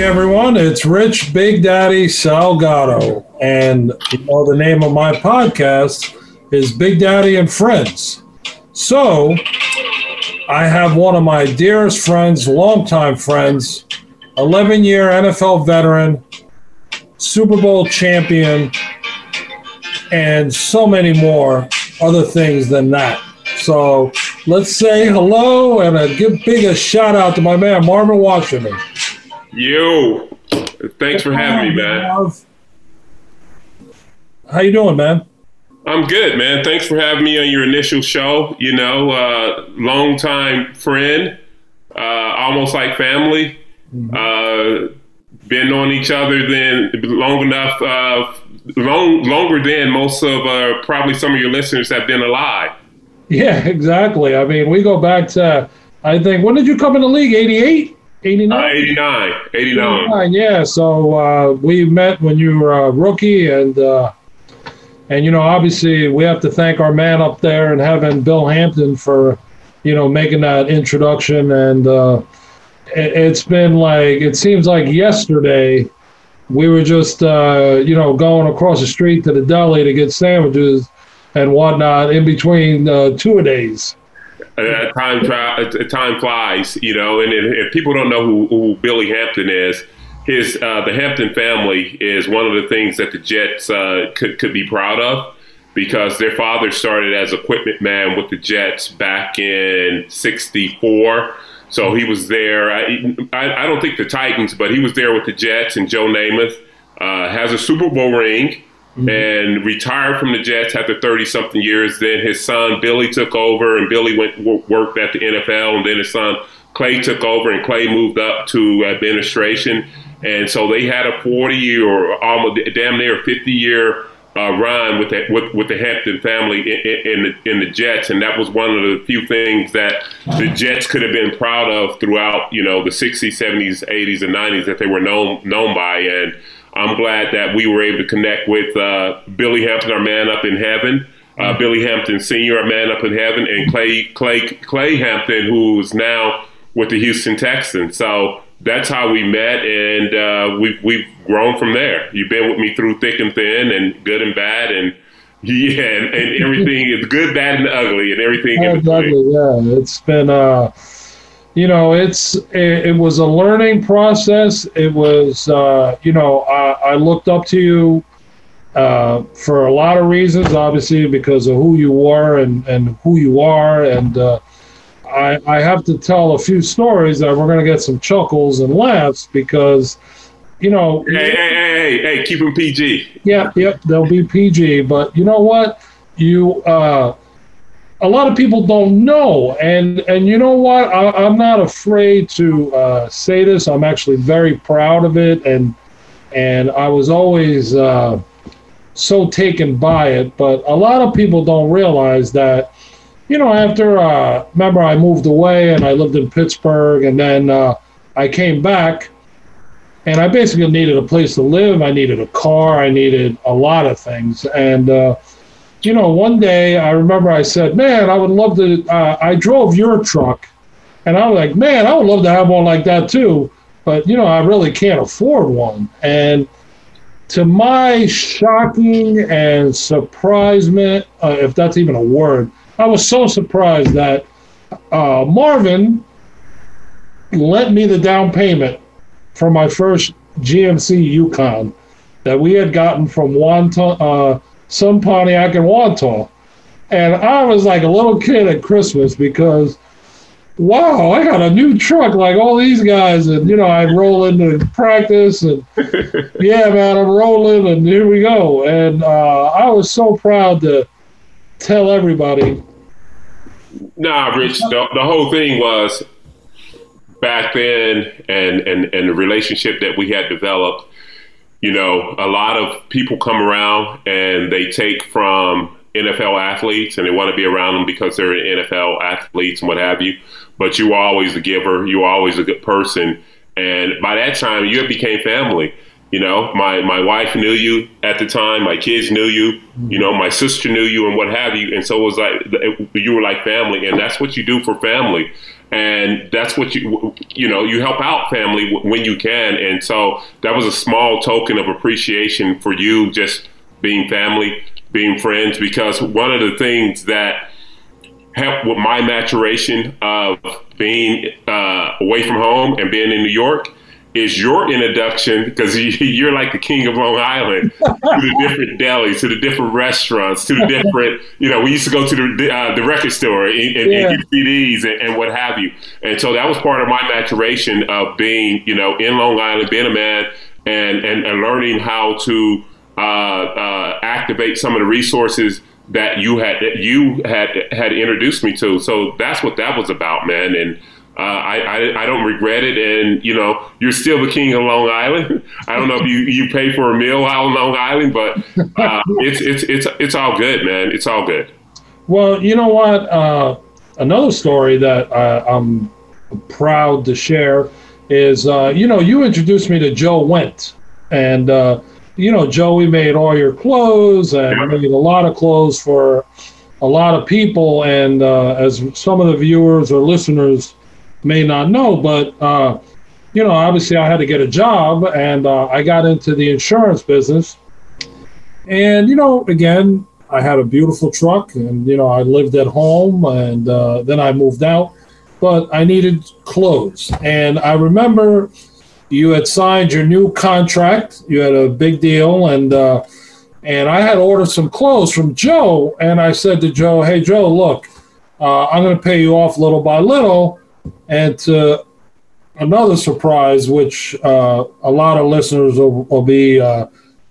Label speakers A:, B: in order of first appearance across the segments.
A: Hey everyone, it's Rich Big Daddy Salgado, and you know the name of my podcast is Big Daddy and Friends. So, I have one of my dearest friends, longtime friends, 11 year NFL veteran, Super Bowl champion, and so many more other things than that. So, let's say hello and a big a shout out to my man Marvin Washington.
B: Yo, thanks for having me, man.
A: How you doing, man?
B: I'm good, man. Thanks for having me on your initial show. You know, uh, long time friend, uh, almost like family. Mm-hmm. Uh, been on each other then long enough, uh, long longer than most of uh, probably some of your listeners have been alive.
A: Yeah, exactly. I mean, we go back to I think when did you come in the league? Eighty eight. 89?
B: Uh, 89. 89. 89.
A: Yeah. So uh, we met when you were a rookie, and uh, and you know, obviously, we have to thank our man up there and having Bill Hampton, for you know making that introduction. And uh, it, has been like it seems like yesterday. We were just uh, you know going across the street to the deli to get sandwiches and whatnot in between uh, two a days.
B: Uh, time time flies, you know. And if, if people don't know who, who, Billy Hampton is, his uh, the Hampton family is one of the things that the Jets uh, could could be proud of because their father started as equipment man with the Jets back in '64. So he was there. I, I, I, don't think the Titans, but he was there with the Jets and Joe Namath. Uh, has a Super Bowl ring mm-hmm. and retired from the Jets after 30 something years. Then his son Billy took over, and Billy went worked at the NFL, and then his son Clay took over, and Clay moved up to administration. And so they had a 40 or almost damn near 50 year uh, run with the, with, with the Hampton family in, in, the, in the Jets, and that was one of the few things that the Jets could have been proud of throughout, you know, the 60s, 70s, 80s, and 90s that they were known known by. And I'm glad that we were able to connect with uh, Billy Hampton, our man up in heaven. Uh, Billy Hampton Sr., our man up in heaven, and Clay Clay Clay Hampton, who's now with the Houston Texans. So that's how we met, and uh, we've we've grown from there. You've been with me through thick and thin, and good and bad, and yeah, and, and everything is good, bad, and ugly, and everything in between.
A: Yeah, it's been uh, you know, it's it, it, was a learning process. It was, uh, you know, I, I, looked up to you uh, for a lot of reasons, obviously because of who you were and, and who you are, and uh, I, I have to tell a few stories that we're going to get some chuckles and laughs because, you know.
B: Hey, hey, hey, hey, hey, keep them PG.
A: Yeah, yep, they'll be PG. But you know what? You uh, a lot of people don't know, and and you know what? I, am not afraid to uh, say this. I'm actually very proud of it, and and I was always uh, so taken by it. But a lot of people don't realize that. You know, after uh, remember I moved away and I lived in Pittsburgh, and then uh, I came back, and I basically needed a place to live. I needed a car. I needed a lot of things, and uh, you know, one day I remember I said, "Man, I would love to." Uh, I drove your truck, and I was like, "Man, I would love to have one like that too." But you know, I really can't afford one. And to my shocking and surprisement, uh, if that's even a word, I was so surprised that uh, Marvin lent me the down payment for my first GMC Yukon that we had gotten from Wanta, uh, some Pontiac and Wantagh. And I was like a little kid at Christmas because, wow, I got a new truck like all these guys. And, you know, I roll into practice and, yeah, man, I'm rolling and here we go. And uh, I was so proud to tell everybody.
B: Nah, Rich, the, the whole thing was back then and, and, and the relationship that we had developed you know, a lot of people come around and they take from NFL athletes and they want to be around them because they're NFL athletes and what have you. But you are always a giver. You are always a good person. And by that time, you became family. You know, my, my wife knew you at the time. My kids knew you. You know, my sister knew you, and what have you. And so it was like you were like family, and that's what you do for family. And that's what you you know you help out family when you can. And so that was a small token of appreciation for you, just being family, being friends. Because one of the things that helped with my maturation of being uh, away from home and being in New York is your introduction because you're like the king of Long Island to the different delis, to the different restaurants, to the different, you know, we used to go to the uh, the record store and, and, yeah. and CDs and, and, what have you. And so that was part of my maturation of being, you know, in Long Island, being a man and, and, and learning how to uh, uh, activate some of the resources that you had that you had had introduced me to. So that's what that was about, man. And uh, I, I, I don't regret it, and you know you're still the king of Long Island. I don't know if you, you pay for a meal out on Long Island, but uh, it's it's it's it's all good, man. It's all good.
A: Well, you know what? Uh, another story that uh, I'm proud to share is uh, you know you introduced me to Joe Wendt, and uh, you know Joey made all your clothes and yeah. made a lot of clothes for a lot of people, and as some of the viewers or listeners may not know, but uh, you know, obviously I had to get a job, and uh, I got into the insurance business. And you know, again, I had a beautiful truck, and you know, I lived at home, and uh, then I moved out. But I needed clothes, and I remember you had signed your new contract. You had a big deal, and uh, and I had ordered some clothes from Joe, and I said to Joe, "Hey, Joe, look, uh, I'm going to pay you off little by little." And to another surprise, which uh, a lot of listeners will, will be uh,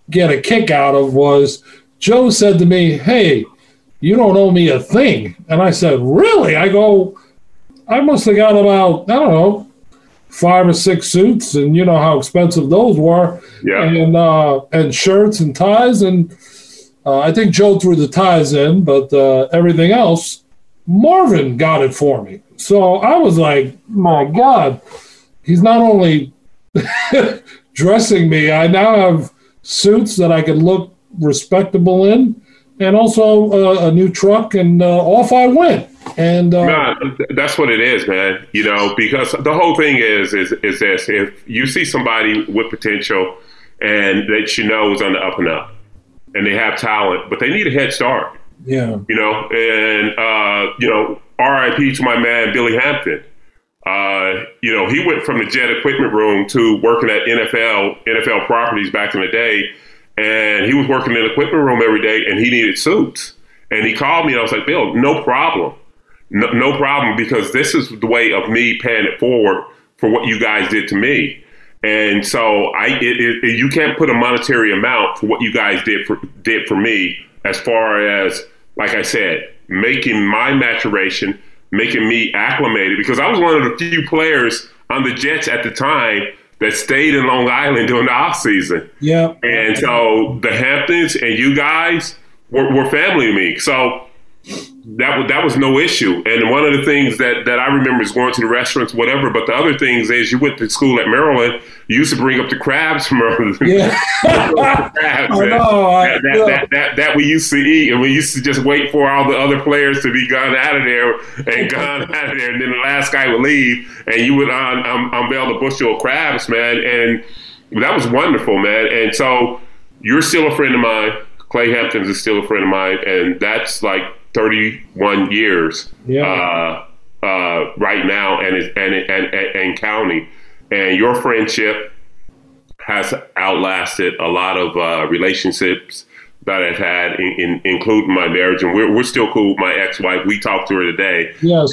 A: get a kick out of, was Joe said to me, "Hey, you don't owe me a thing," and I said, "Really?" I go, "I must have got about I don't know." Five or six suits, and you know how expensive those were,
B: yeah.
A: and uh, and shirts and ties, and uh, I think Joe threw the ties in, but uh, everything else, Marvin got it for me. So I was like, my God, he's not only dressing me, I now have suits that I can look respectable in, and also uh, a new truck, and uh, off I went. And uh,
B: no, that's what it is, man. You know, because the whole thing is is is this: if you see somebody with potential and that you know is on the up and up, and they have talent, but they need a head start.
A: Yeah.
B: You know, and uh, you know, RIP to my man Billy Hampton. Uh, you know, he went from the jet equipment room to working at NFL NFL properties back in the day, and he was working in the equipment room every day, and he needed suits. And he called me, and I was like, Bill, no problem, no, no problem, because this is the way of me paying it forward for what you guys did to me. And so I, it, it, you can't put a monetary amount for what you guys did for did for me, as far as like I said, making my maturation, making me acclimated because I was one of the few players on the Jets at the time that stayed in Long Island during the off season.
A: Yeah.
B: And so the Hamptons and you guys were, were family to me. So that that was no issue. And one of the things that, that I remember is going to the restaurants, whatever. But the other things is you went to school at Maryland, you used to bring up the crabs from Maryland.
A: Yeah. crabs, I know. I,
B: that, that, that, that, that, we used to eat, and we used to just wait for all the other players to be gone out of there and gone out of there, and then the last guy would leave, and you would um, um, unveil the bushel of crabs, man, and that was wonderful, man. And so you're still a friend of mine. Clay Hamptons is still a friend of mine, and that's like 31 years
A: yeah.
B: uh, uh, right now and, and, and, and counting. And your friendship has outlasted a lot of uh, relationships that I've had, in, in, including my marriage. And we're, we're still cool with my ex wife. We talked to her today.
A: Yes,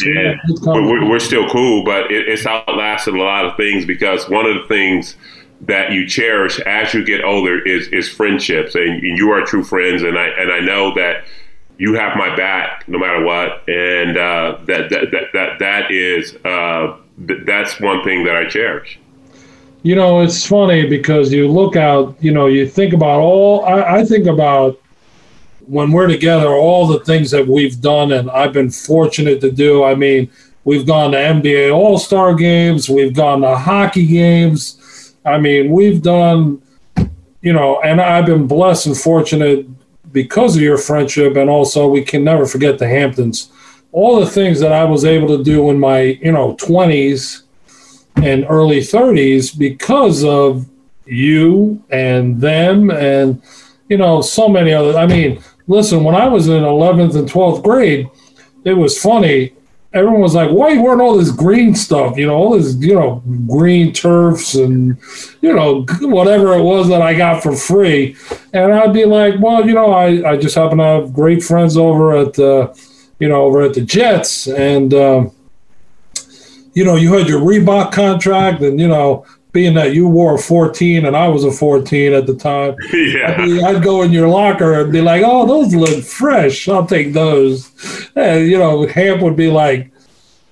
B: we're, we're, still cool, but it, it's outlasted a lot of things because one of the things that you cherish as you get older is, is friendships. And, and you are true friends. And I, and I know that you have my back no matter what, and uh, that, that that that is uh, th- that's one thing that I cherish.
A: You know, it's funny because you look out. You know, you think about all. I, I think about when we're together, all the things that we've done, and I've been fortunate to do. I mean, we've gone to NBA All Star games, we've gone to hockey games. I mean, we've done you know, and I've been blessed and fortunate because of your friendship, and also we can never forget the Hamptons. All the things that I was able to do in my, you know, 20s and early 30s because of you and them and, you know, so many other. I mean, listen, when I was in 11th and 12th grade, it was funny everyone was like, "Why are you wearing all this green stuff? You know, all this, you know, green turfs and you know whatever it was that I got for free." And I'd be like, "Well, you know, I, I just happen to have great friends over at, uh, you know, over at the Jets, and um, you know, you had your Reebok contract, and you know." Being that you wore a 14 and I was a 14 at the time,
B: yeah.
A: I'd, be, I'd go in your locker and be like, "Oh, those look fresh. I'll take those." And you know, Hamp would be like,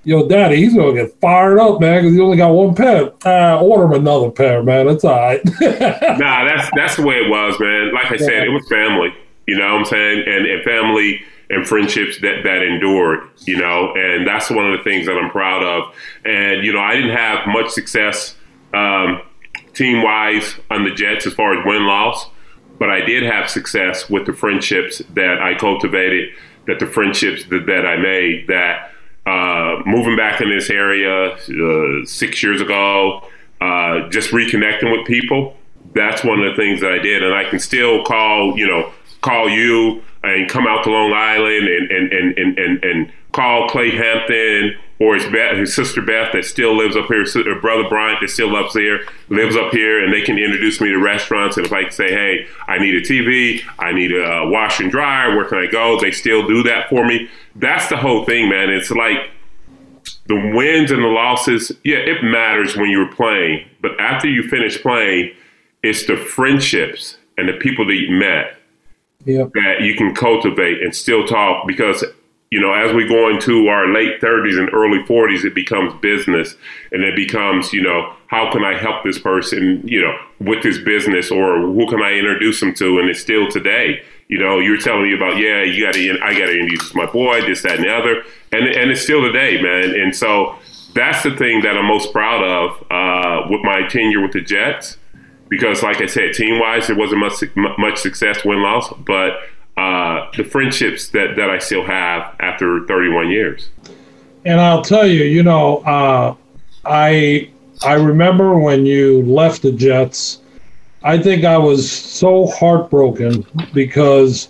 A: yo, daddy, he's gonna get fired up, man, because he only got one pair. Uh, order him another pair, man. That's all right.
B: nah, that's that's the way it was, man. Like I said, it was family. You know what I'm saying? And, and family and friendships that that endured. You know, and that's one of the things that I'm proud of. And you know, I didn't have much success um, team wise on the Jets as far as win loss, but I did have success with the friendships that I cultivated. That the friendships that, that I made that uh, moving back in this area uh, six years ago, uh, just reconnecting with people. That's one of the things that I did, and I can still call you know call you and come out to Long Island and and and and, and, and call Clay Hampton or his, Beth, his sister Beth that still lives up here, or uh, brother Bryant that still lives here, lives up here, and they can introduce me to restaurants. And if I say, hey, I need a TV, I need a uh, wash and dryer, where can I go? They still do that for me. That's the whole thing, man. It's like the wins and the losses. Yeah, it matters when you're playing, but after you finish playing, it's the friendships and the people that you met that you can cultivate and still talk because you know, as we go into our late 30s and early 40s, it becomes business and it becomes, you know, how can I help this person, you know, with this business or who can I introduce them to? And it's still today, you know, you're telling me about, yeah, you got to, I got to introduce my boy, this, that, and the other. And, and it's still today, man. And so that's the thing that I'm most proud of uh, with my tenure with the Jets. Because, like I said, team wise, there wasn't much, much success, win loss, but uh, the friendships that, that I still have after 31 years.
A: And I'll tell you, you know, uh, I I remember when you left the Jets. I think I was so heartbroken because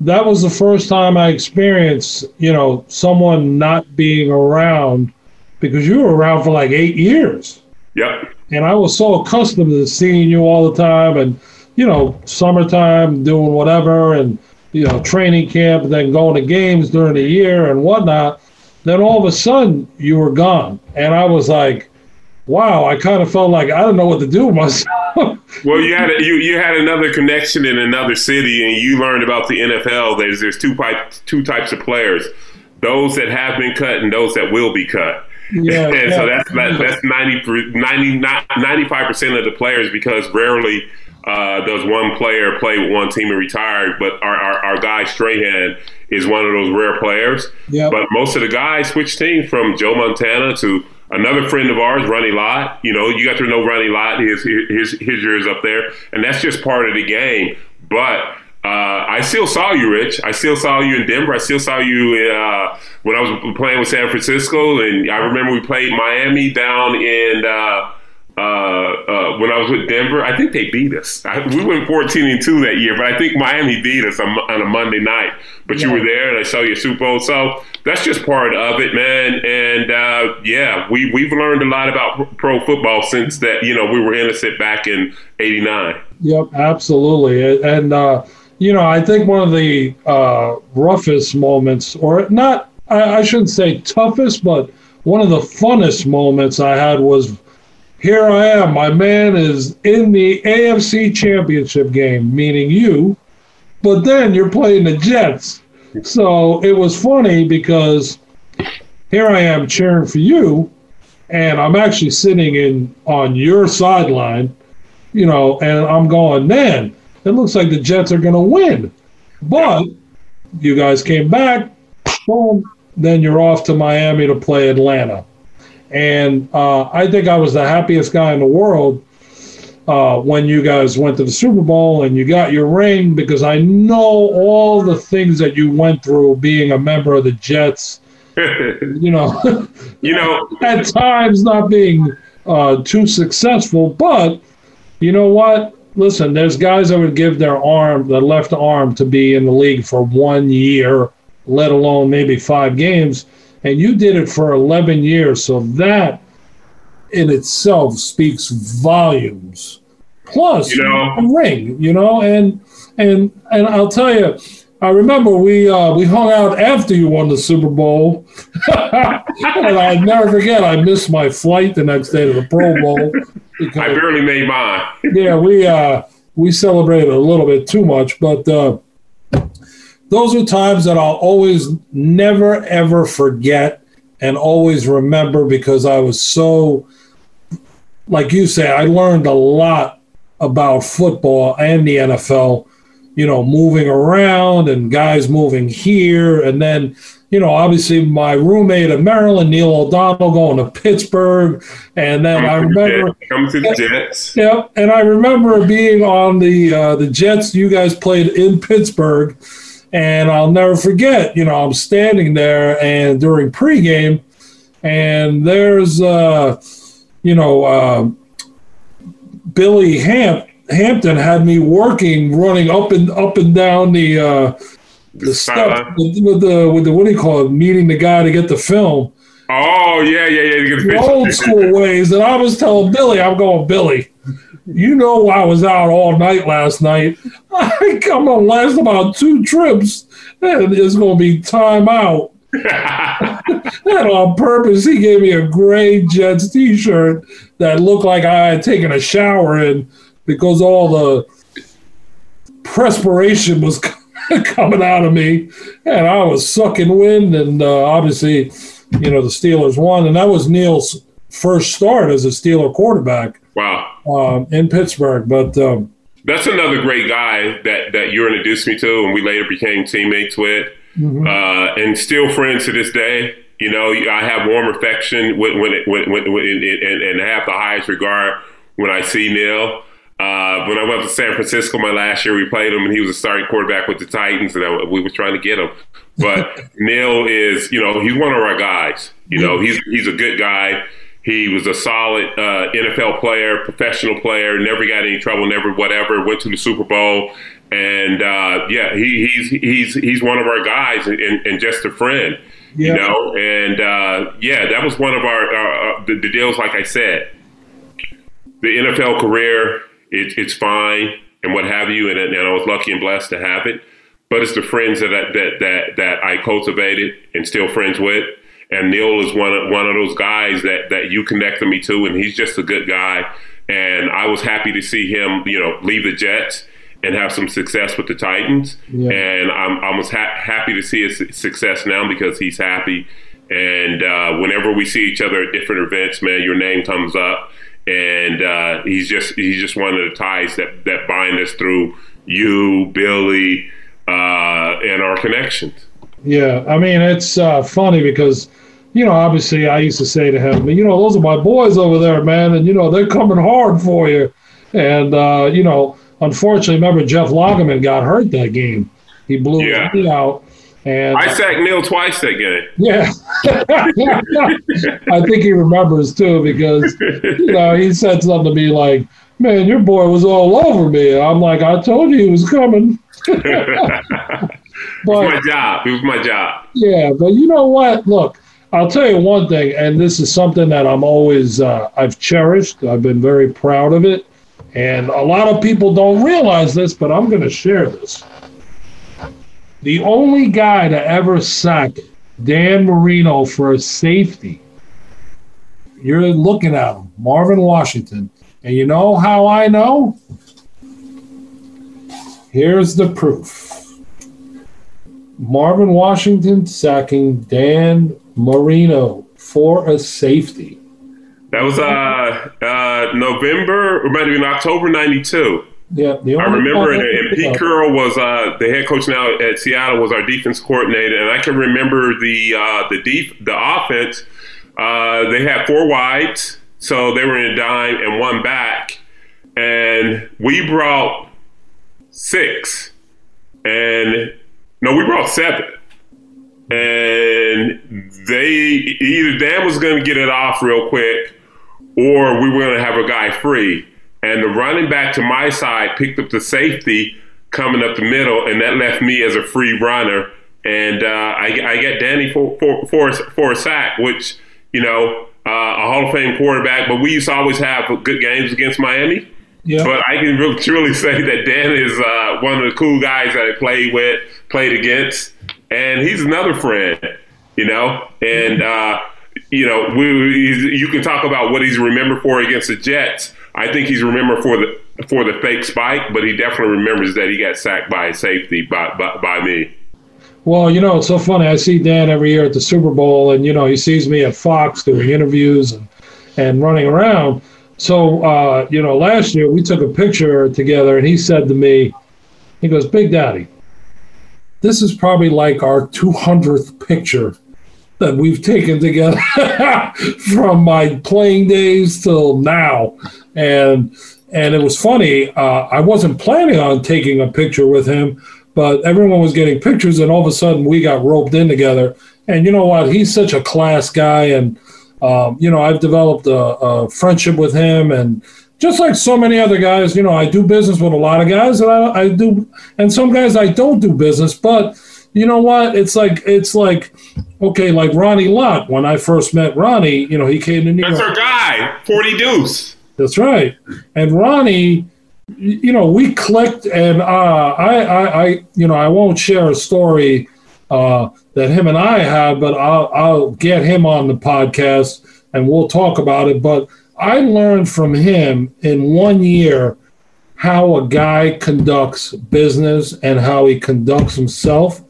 A: that was the first time I experienced, you know, someone not being around because you were around for like eight years.
B: Yep.
A: And I was so accustomed to seeing you all the time and, you know, summertime doing whatever and you know, training camp, and then going to games during the year and whatnot. Then all of a sudden, you were gone, and I was like, "Wow!" I kind of felt like I don't know what to do with myself.
B: well, you had a, you you had another connection in another city, and you learned about the NFL. There's there's two types two types of players: those that have been cut and those that will be cut. Yeah, and yeah. so that's that's 90, 95 percent of the players because rarely uh, does one player play with one team and retire, but our, our, our guy Strahan is one of those rare players. Yep. But most of the guys switch teams from Joe Montana to another friend of ours, Ronnie Lott. You know, you got to know Ronnie Lott, his, his, his years up there, and that's just part of the game. But uh, I still saw you, Rich. I still saw you in Denver. I still saw you uh, when I was playing with San Francisco, and I remember we played Miami down in uh, uh, uh, when I was with Denver, I think they beat us. I, we went 14 and 2 that year, but I think Miami beat us on, on a Monday night. But yeah. you were there and I saw your Super Bowl. So that's just part of it, man. And uh, yeah, we, we've learned a lot about pro football since that, you know, we were innocent back in 89.
A: Yep, absolutely. And, uh, you know, I think one of the uh, roughest moments, or not, I, I shouldn't say toughest, but one of the funnest moments I had was here I am. My man is in the AFC championship game, meaning you, but then you're playing the Jets. So it was funny because here I am cheering for you, and I'm actually sitting in on your sideline, you know, and I'm going, man, it looks like the Jets are going to win. But you guys came back, boom, then you're off to Miami to play Atlanta. And uh, I think I was the happiest guy in the world uh, when you guys went to the Super Bowl and you got your ring because I know all the things that you went through being a member of the Jets. you know,
B: you know,
A: at times not being uh, too successful, but you know what? Listen, there's guys that would give their arm, their left arm, to be in the league for one year, let alone maybe five games, and you did it for 11 years. So that in itself speaks volumes. Plus,
B: you know,
A: a ring, you know, and and and I'll tell you, I remember we uh, we hung out after you won the Super Bowl, and I never forget. I missed my flight the next day to the Pro Bowl.
B: Because, I barely made mine.
A: yeah, we uh, we celebrated a little bit too much, but uh, those are times that I'll always never ever forget and always remember because I was so like you say, I learned a lot about football and the NFL, you know, moving around and guys moving here. And then, you know, obviously my roommate in Maryland, Neil O'Donnell, going to Pittsburgh. And then I remember
B: coming to the Jets.
A: Yeah, and I remember being on the uh, the Jets. You guys played in Pittsburgh, and I'll never forget. You know, I'm standing there and during pregame, and there's uh, you know, uh, Billy Hamp, Hampton had me working, running up and up and down the uh, the steps with, with, the with the what do you call it? Meeting the guy to get the film.
B: Oh yeah, yeah, yeah.
A: The old school ways, and I was telling Billy, I'm going, Billy. You know, I was out all night last night. I come on, last about two trips, and it's going to be time out. and on purpose, he gave me a gray Jets T-shirt that looked like I had taken a shower in because all the perspiration was coming out of me, and I was sucking wind. And uh, obviously, you know, the Steelers won, and that was Neil's first start as a Steeler quarterback.
B: Wow,
A: um, in Pittsburgh, but. Um,
B: that's another great guy that, that you introduced me to, and we later became teammates with mm-hmm. uh, and still friends to this day. You know, I have warm affection when, when, when, when, when and, and have the highest regard when I see Neil. Uh, when I went to San Francisco my last year, we played him, and he was a starting quarterback with the Titans, and I, we were trying to get him. But Neil is, you know, he's one of our guys. You know, he's he's a good guy. He was a solid uh, NFL player, professional player. Never got any trouble. Never whatever. Went to the Super Bowl and uh, yeah, he, he's he's he's one of our guys and, and just a friend, yeah. you know. And uh, yeah, that was one of our uh, uh the, the, deals. Like I said, the NFL career it, it's fine and what have you, and, and I was lucky and blessed to have it. But it's the friends that that that that I cultivated and still friends with. And Neil is one of one of those guys that that you connected me to, and he's just a good guy. And I was happy to see him, you know, leave the Jets and have some success with the Titans. Yeah. And I'm almost ha- happy to see his success now because he's happy. And uh, whenever we see each other at different events, man, your name comes up. And uh, he's just he's just one of the ties that, that bind us through you, Billy, uh, and our connections.
A: Yeah, I mean it's uh, funny because you know obviously I used to say to him, you know those are my boys over there, man, and you know they're coming hard for you, and uh, you know unfortunately, remember Jeff Lageman got hurt that game. He blew yeah. his knee out. And
B: I sacked Neil twice that game.
A: Yeah, I think he remembers too because you know he said something to me like, "Man, your boy was all over me." I'm like, "I told you he was coming."
B: but, it was my job. It was my job.
A: Yeah, but you know what? Look, I'll tell you one thing, and this is something that I'm always uh, I've cherished. I've been very proud of it. And a lot of people don't realize this, but I'm going to share this. The only guy to ever sack Dan Marino for a safety, you're looking at him, Marvin Washington. And you know how I know? Here's the proof Marvin Washington sacking Dan Marino for a safety.
B: That was uh, uh, November, or might have been October '92.
A: Yeah,
B: I remember, and, and Pete Carroll was uh, the head coach now at Seattle. Was our defense coordinator, and I can remember the uh, the def- the offense. Uh, they had four wides, so they were in a dime and one back, and we brought six, and no, we brought seven, and they either Dan was going to get it off real quick, or we were going to have a guy free, and the running back to my side picked up the safety coming up the middle, and that left me as a free runner, and uh, I, I get Danny for, for for for a sack, which you know uh, a Hall of Fame quarterback, but we used to always have good games against Miami. Yeah. But I can really truly say that Dan is uh, one of the cool guys that I played with, played against, and he's another friend, you know. And uh, you know, we, you can talk about what he's remembered for against the Jets. I think he's remembered for the for the fake spike, but he definitely remembers that he got sacked by safety by, by, by me.
A: Well, you know, it's so funny. I see Dan every year at the Super Bowl, and you know, he sees me at Fox doing interviews and and running around. So, uh, you know, last year we took a picture together, and he said to me, he goes, "Big Daddy, this is probably like our 200th picture that we've taken together from my playing days till now." And and it was funny. Uh, I wasn't planning on taking a picture with him, but everyone was getting pictures, and all of a sudden we got roped in together. And you know what? He's such a class guy, and um, you know I've developed a, a, friendship with him, and just like so many other guys, you know I do business with a lot of guys, and I, I do, and some guys I don't do business, but you know what? It's like it's like okay, like Ronnie Lott. When I first met Ronnie, you know, he came to New
B: York. That's our guy, Forty Deuce.
A: That's right. And Ronnie, you know, we clicked, and uh, I, I, I, you know, I won't share a story uh, that him and I have, but I'll, I'll get him on the podcast and we'll talk about it. But I learned from him in one year how a guy conducts business and how he conducts himself.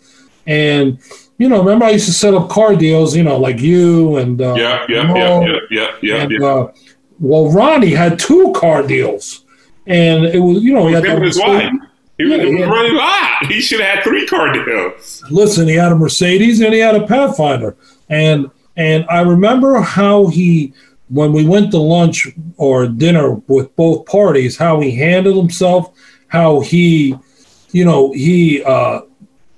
A: And you know, remember I used to set up car deals, you know, like you and
B: uh, yeah, yeah, yeah, yeah, yeah, yeah, and, yeah. Uh,
A: well, Ronnie had two car deals, and it was you know he had
B: his wife. He was, yeah, he was running a lot. He should have had three car deals.
A: Listen, he had a Mercedes and he had a Pathfinder, and and I remember how he when we went to lunch or dinner with both parties, how he handled himself, how he, you know, he uh,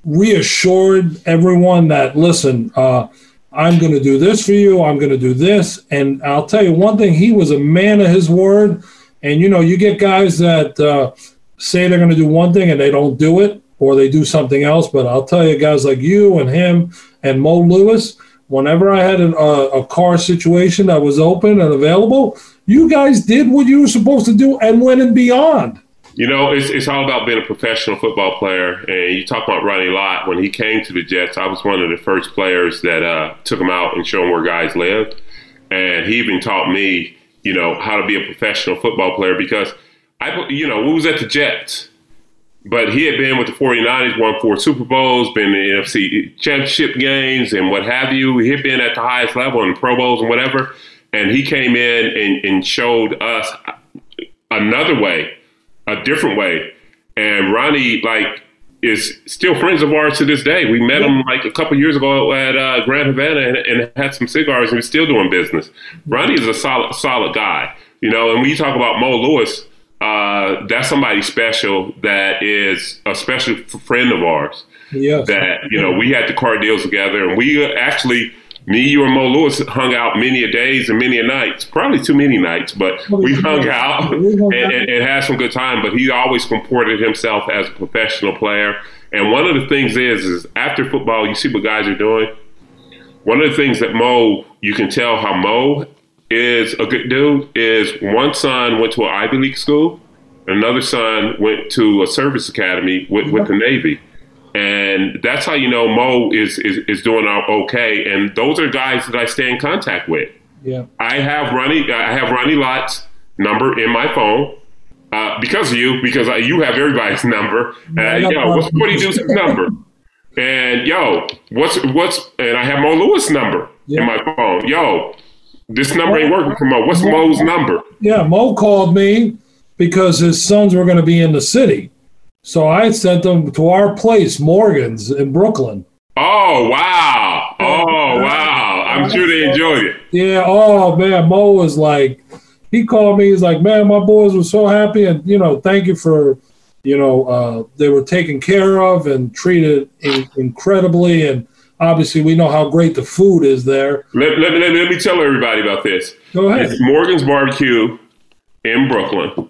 A: reassured everyone that listen. Uh, I'm going to do this for you. I'm going to do this. And I'll tell you one thing, he was a man of his word. And, you know, you get guys that uh, say they're going to do one thing and they don't do it or they do something else. But I'll tell you, guys like you and him and Mo Lewis, whenever I had a, a car situation that was open and available, you guys did what you were supposed to do and went and beyond.
B: You know, it's, it's all about being a professional football player. And you talk about Ronnie Lott. When he came to the Jets, I was one of the first players that uh, took him out and showed him where guys lived. And he even taught me, you know, how to be a professional football player because I, you know, we was at the Jets, but he had been with the 49ers, won four Super Bowls, been in the NFC championship games and what have you. He had been at the highest level in Pro Bowls and whatever. And he came in and, and showed us another way a different way. And Ronnie, like, is still friends of ours to this day. We met him like a couple years ago at uh, Grand Havana and, and, had some cigars, and he's still doing business. Ronnie is a solid, solid guy, you know. And when you talk about Mo Lewis, uh, that's somebody special that is a special friend of ours. Yes. That you know, we had the car deals together, and we actually me, you, and Mo Lewis hung out many a days and many a nights. Probably too many nights, but we hung out and, and, and had some good time. But he always comported himself as a professional player. And one of the things is, is after football, you see what guys are doing. One of the things that Mo, you can tell how Mo is a good dude is one son went to an Ivy League school, another son went to a service academy with, with the Navy and that's how you know Mo is, is is doing okay. And those are guys that I stay in contact with.
A: Yeah,
B: I have Ronnie. I have Ronnie Lott's number in my phone uh, because of you. Because uh, you have everybody's number. Uh, yo, what's Forty Deuce's number? And yo, what's what's and I have Mo Lewis' number yeah. in my phone. Yo, this number ain't working for Mo. What's Mo, Mo's number?
A: Yeah, Mo called me because his sons were going to be in the city. So I sent them to our place, Morgan's in Brooklyn.
B: Oh wow! Oh wow! I'm sure they enjoyed it.
A: Yeah. Oh man, Mo was like, he called me. He's like, man, my boys were so happy, and you know, thank you for, you know, uh, they were taken care of and treated in- incredibly, and obviously we know how great the food is there.
B: Let, let, let, let me tell everybody about this.
A: Go ahead.
B: It's Morgan's Barbecue in Brooklyn.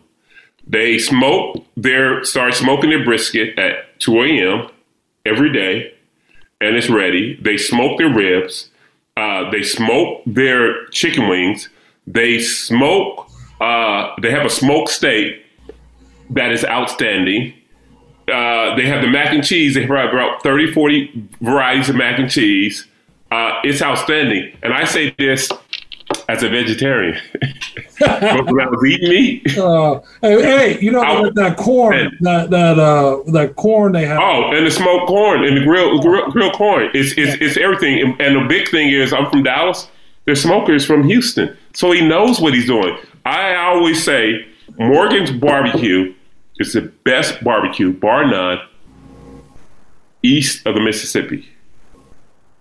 B: They smoke their start smoking their brisket at 2 a.m. every day, and it's ready. They smoke their ribs. Uh, they smoke their chicken wings. They smoke. Uh, they have a smoked steak that is outstanding. Uh, they have the mac and cheese. They have about 30, 40 varieties of mac and cheese. Uh, it's outstanding. And I say this as a vegetarian. but when I was eating meat,
A: Uh, hey, you know
B: I-
A: that, corn, that that uh, that corn they have.
B: oh, and the smoked corn and the grilled grill, grilled corn. It's, it's it's everything. And, and the big thing is, I'm from Dallas. The smoker is from Houston, so he knows what he's doing. I always say Morgan's Barbecue is the best barbecue, bar none, east of the Mississippi.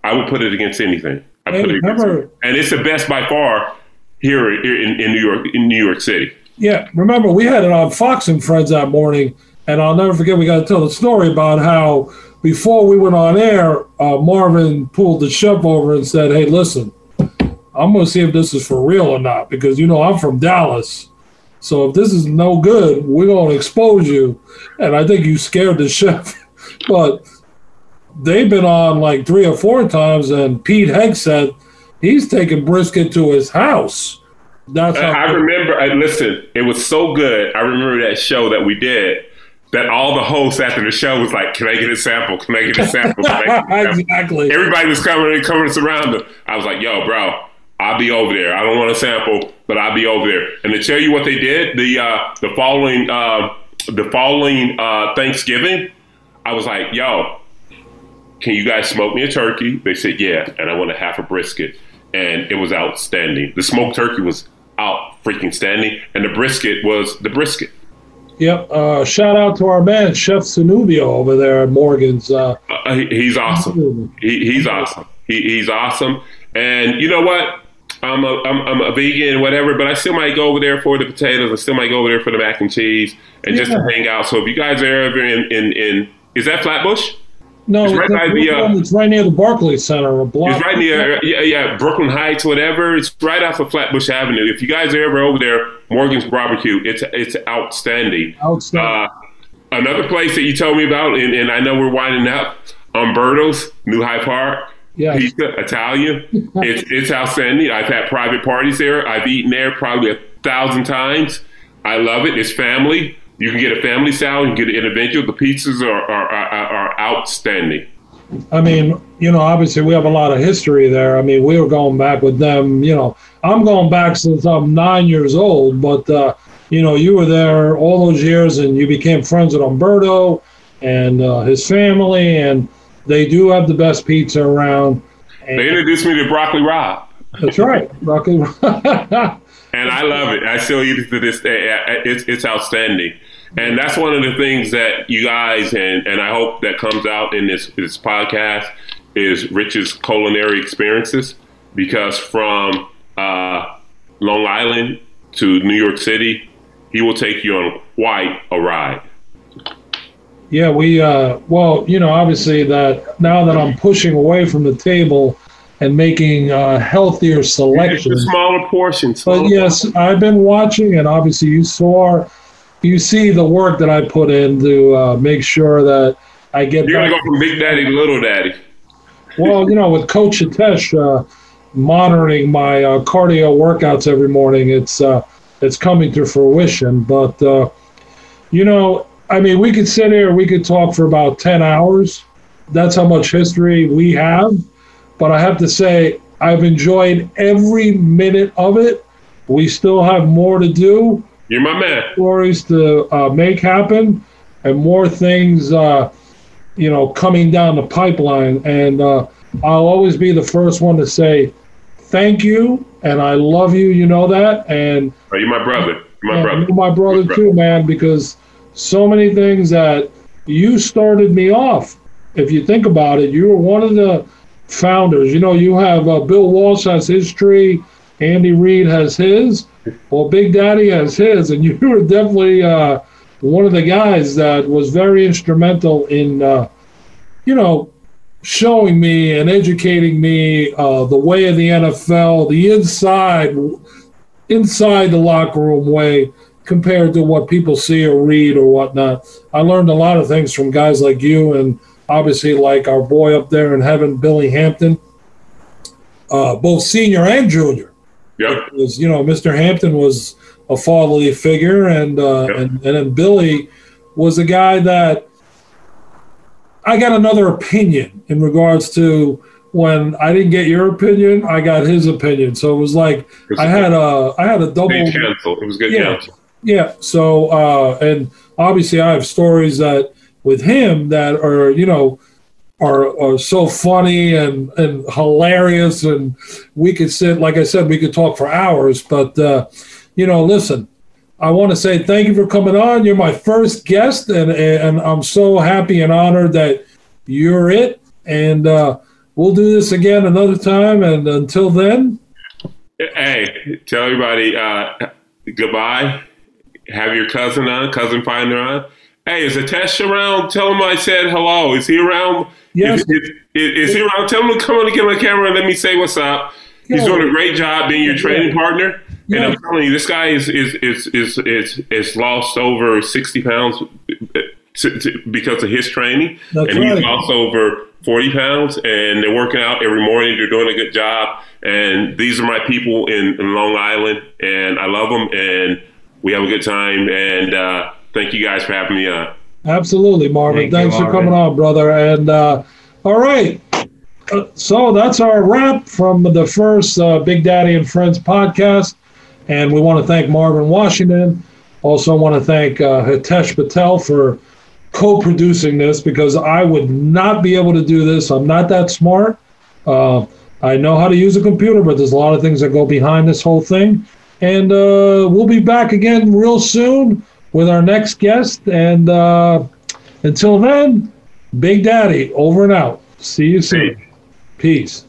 B: I would put it against anything. I
A: Hey,
B: put it against
A: remember-
B: and it's the best by far here in, in New York in New York City.
A: Yeah, remember we had it on Fox and Friends that morning, and I'll never forget. We got to tell the story about how before we went on air, uh, Marvin pulled the chef over and said, "Hey, listen, I'm going to see if this is for real or not because you know I'm from Dallas." So if this is no good, we're going to expose you. And I think you scared the chef. but they've been on like three or four times, and Pete Hegseth he's taking brisket to his house. That's how
B: I I remember. I listen. It was so good. I remember that show that we did. That all the hosts after the show was like, "Can I get a sample? Can I get a sample?" Get a sample?"
A: exactly.
B: Everybody was coming coming around them. I was like, "Yo, bro, I'll be over there. I don't want a sample, but I'll be over there." And to tell you what they did, the uh, the following uh, the following uh, Thanksgiving, I was like, "Yo, can you guys smoke me a turkey?" They said, "Yeah," and I want a half a brisket, and it was outstanding. The smoked turkey was out freaking standing, and the brisket was the brisket.
A: Yep. Uh, shout out to our man Chef Sunubio over there at Morgan's. Uh,
B: Uh, he- he's awesome. He, he's awesome. He, he's awesome. And you know what? I'm a, I'm, I'm a vegan, whatever, but I still might go over there for the potatoes. I still might go over there for the mac and cheese and just to hang out. So if you guys are ever in, in, in is that Flatbush?
A: no,
B: It's right by the, uh,
A: it's right near the Barclays Center. A block.
B: It's right near, yeah, yeah, Brooklyn Heights, whatever. It's right off of Flatbush Avenue. If you guys are ever over there, Morgan's Barbecue, it's it's outstanding.
A: Outstanding.
B: Uh, another place that you told me about, and, and I know we're winding up, Umberto's, New Hyde Park.
A: Yeah.
B: Pizza, Italian. it's it's outstanding. I've had private parties there. I've eaten there probably a thousand times. I love it. It's family. You can get a family salad. You can get an individual. The pizzas are are, are, are outstanding.
A: I mean, you know, obviously we have a lot of history there. I mean, we were going back with them. You know, I'm going back since I'm nine years old, but uh, you know, you were there all those years, and you became friends with Umberto and uh, his family, and they do have the best pizza around. And
B: They introduced me to Broccoli Rabe.
A: that's right, Rocky.
B: and I love it. I still eat it to this day. It's it's outstanding, and that's one of the things that you guys and and I hope that comes out in this this podcast is Rich's culinary experiences because from uh, Long Island to New York City, he will take you on quite a ride.
A: Yeah, we uh well, you know, obviously that now that I'm pushing away from the table and making uh healthier
B: It's a
A: selections.
B: smaller portion.
A: But
B: smaller
A: yes, I've been watching and obviously you saw you see the work that I put in to uh, make sure that I get
B: You're gonna go from Big Daddy to Little Daddy.
A: Well, you know, with Coach Atesh uh, monitoring my uh, cardio workouts every morning, it's uh, it's coming to fruition. But uh, you know, I mean, we could sit here, we could talk for about ten hours. That's how much history we have. But I have to say, I've enjoyed every minute of it. We still have more to do
B: You're my man.
A: stories to uh, make happen and more things, uh, you know, coming down the pipeline. And uh, I'll always be the first one to say thank you and I love you. You know that. And
B: Oh, you're my brother. You're my brother.
A: you're my brother
B: My
A: too, man, because so many things that you started me off. If you think about it, you were one of the founders. You know, you have uh, Bill Walsh has his tree, Andy Reid has his. Well, Big Daddy has his, and you were definitely uh, one of the guys that was very instrumental in, uh, you know, showing me and educating me uh, the way of the NFL, the inside, inside the locker room way compared to what people see or read or whatnot. I learned a lot of things from guys like you and obviously like our boy up there in heaven, Billy Hampton, uh, both senior and junior.
B: Yep.
A: Was, you know, Mr. Hampton was a fatherly figure, and uh, yep. and and then Billy was a guy that I got another opinion in regards to when I didn't get your opinion, I got his opinion. So it was like I had a I had a double
B: counsel. It was good
A: yeah,
B: counsel.
A: Yeah. So uh, and obviously I have stories that with him that are you know are, are so funny and, and hilarious and we could sit like i said we could talk for hours but uh, you know listen i want to say thank you for coming on. You're my first guest and, and i'm so happy and honored that you're it. And uh, we'll do this again another time and until then.
B: Hey tell everybody uh, goodbye have your cousin on cousin finder on Hey, is Hitesh around? Tell him I said hello. Is he around?
A: Yes.
B: Is, is, is he around? Tell him to come on and get on the camera and let me say what's up. He's doing a great job being your training partner. Yeah. And I'm telling you, this guy is is is is is, is lost over sixty pounds uh, because of his training,
A: That's
B: and
A: right.
B: he's lost over forty pounds. And they're working out every morning. They're doing a good job. And these are my people in, in Long Island, and I love them. And we have a good time. And uh, thank you guys for having me on.
A: Absolutely, Marvin.
C: Thank
A: Thanks
C: you,
A: for coming on, brother. And uh, all right. Uh, so that's our wrap from the first uh, Big Daddy and Friends podcast. And we want to thank Marvin Washington. Also, want to thank uh, Hitesh Patel for co producing this because I would not be able to do this. I'm not that smart. Uh, I know how to use a computer, but there's a lot of things that go behind this whole thing. And uh, we'll be back again real soon with our next guest. And uh, until then, Big Daddy, over and out. See you soon. Peace.